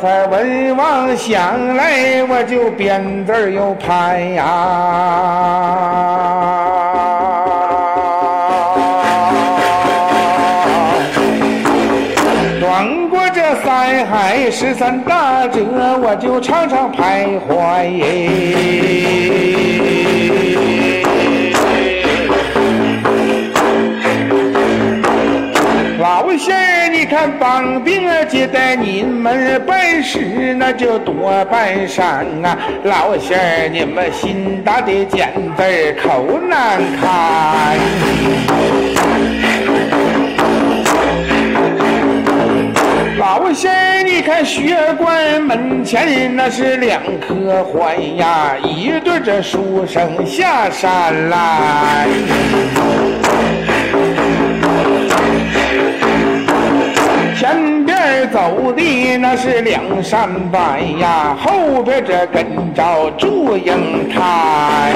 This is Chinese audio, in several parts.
这才闻王想来，我就编字又拍呀。转过这三海十三大折，我就常常徘徊。老仙儿，你看帮兵啊，接待你们办事那就多半善啊。老仙儿，你们心大的尖字儿口难开。老仙儿，你看学馆门前那是两棵槐呀，一对这书生下山来。前边走的那是两扇白呀，后边这跟着祝英台。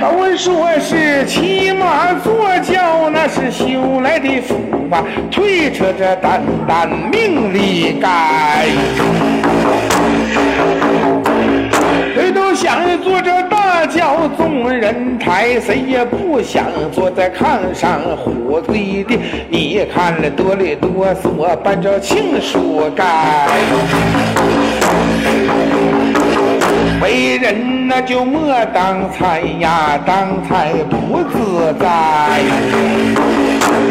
都说是骑马坐轿，那是修来的福啊，推车这担担命里该。谁都想坐这大轿众人抬，谁也不想坐在炕上虎嘴的。你看了哆里哆嗦，伴着情书盖。为人那就莫当才呀，当才不自在。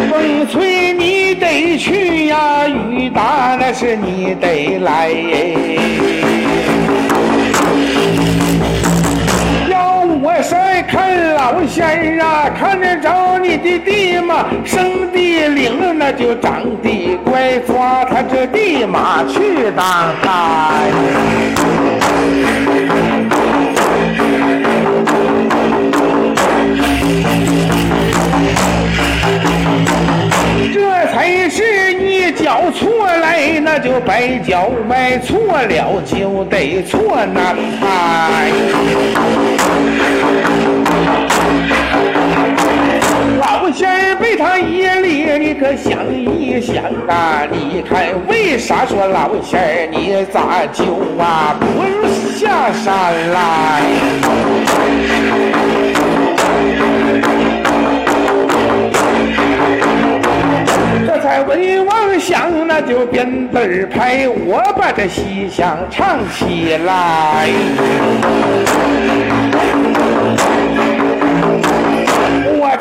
风吹你得去呀，雨打那是你得来。仙儿啊，看得着你的地嘛，生的灵那就长得乖，抓他这地马去当差。这才是一脚错来，那就白脚歪，错了就得错难开。老仙儿被他一咧，你可想一想啊！你看为啥说老仙儿你咋就啊不下山来？这才文王想，那就编字儿拍，我把这西厢唱起来。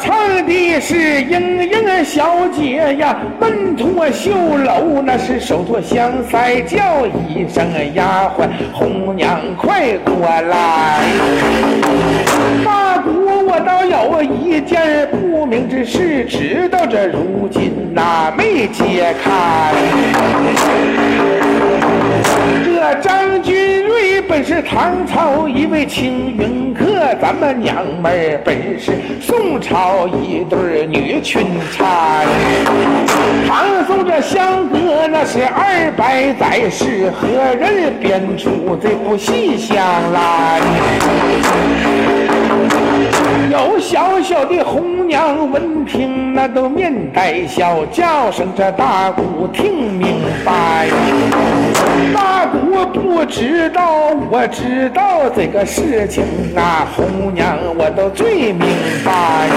唱的是莺莺小姐呀，门托绣楼，那是手托香腮，叫一声丫鬟红娘快过来。大姑，我倒有一件不明之事，直到这如今呐没解开。这张君是唐朝一位青云客，咱们娘们儿本是宋朝一对女裙钗。相隔那是二百载，是何人编出这部戏相来？有小小的红娘闻听，那都面带笑，叫声这大姑听明白。大姑不知道，我知道这个事情啊，红娘我都最明白。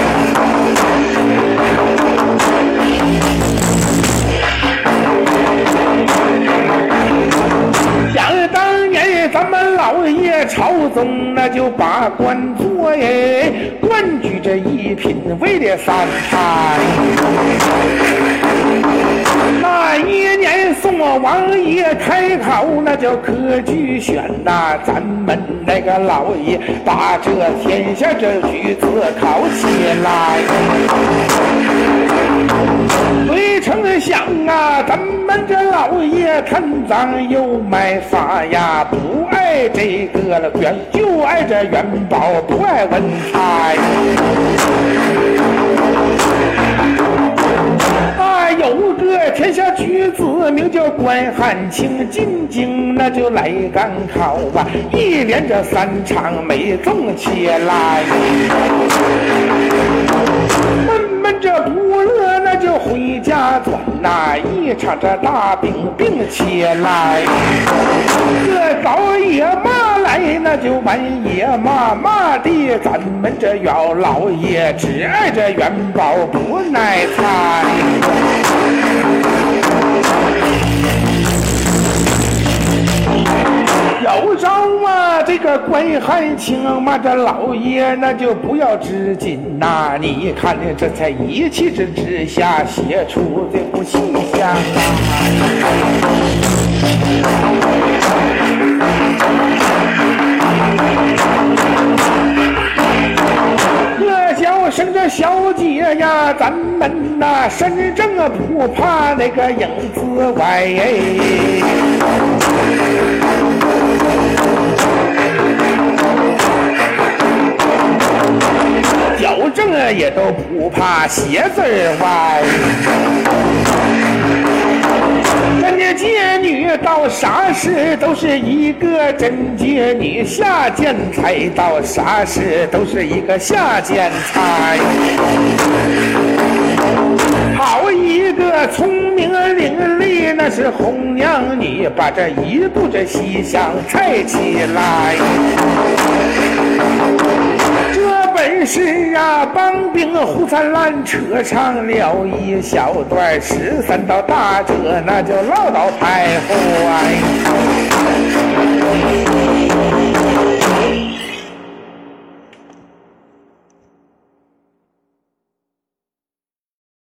宗，那就把官做哎，官居这一品位的三台。那一年宋王爷开考，那叫科举选呐，咱们那个老爷把这天下这举子考起来。想啊，咱们这老爷贪赃又卖法呀，不爱这个了，就爱这元宝，不爱文采。啊，有个天下举子名叫关汉卿，进京那就来赶考啊，一连这三场没中起来。闷这不乐，那就回家转呐，一场这大病病起来。这早也骂来，那就晚也骂，骂的咱们这袁老爷只爱这元宝不耐财。有招啊，这个关汉卿嘛，这老爷那就不要知紧呐。你看呢，这才一气之之下写出这部戏相啊。这叫声这小姐呀，咱们呐身正不怕那个影子歪。也都不怕鞋子歪。人家街女到啥时都是一个真街女，下贱财到啥时都是一个下贱财。好一个聪明伶俐，那是红娘女，把这一肚子西厢菜起来。是啊，帮兵胡灿烂扯上了一小段，十三道大辙那就唠到徘徊。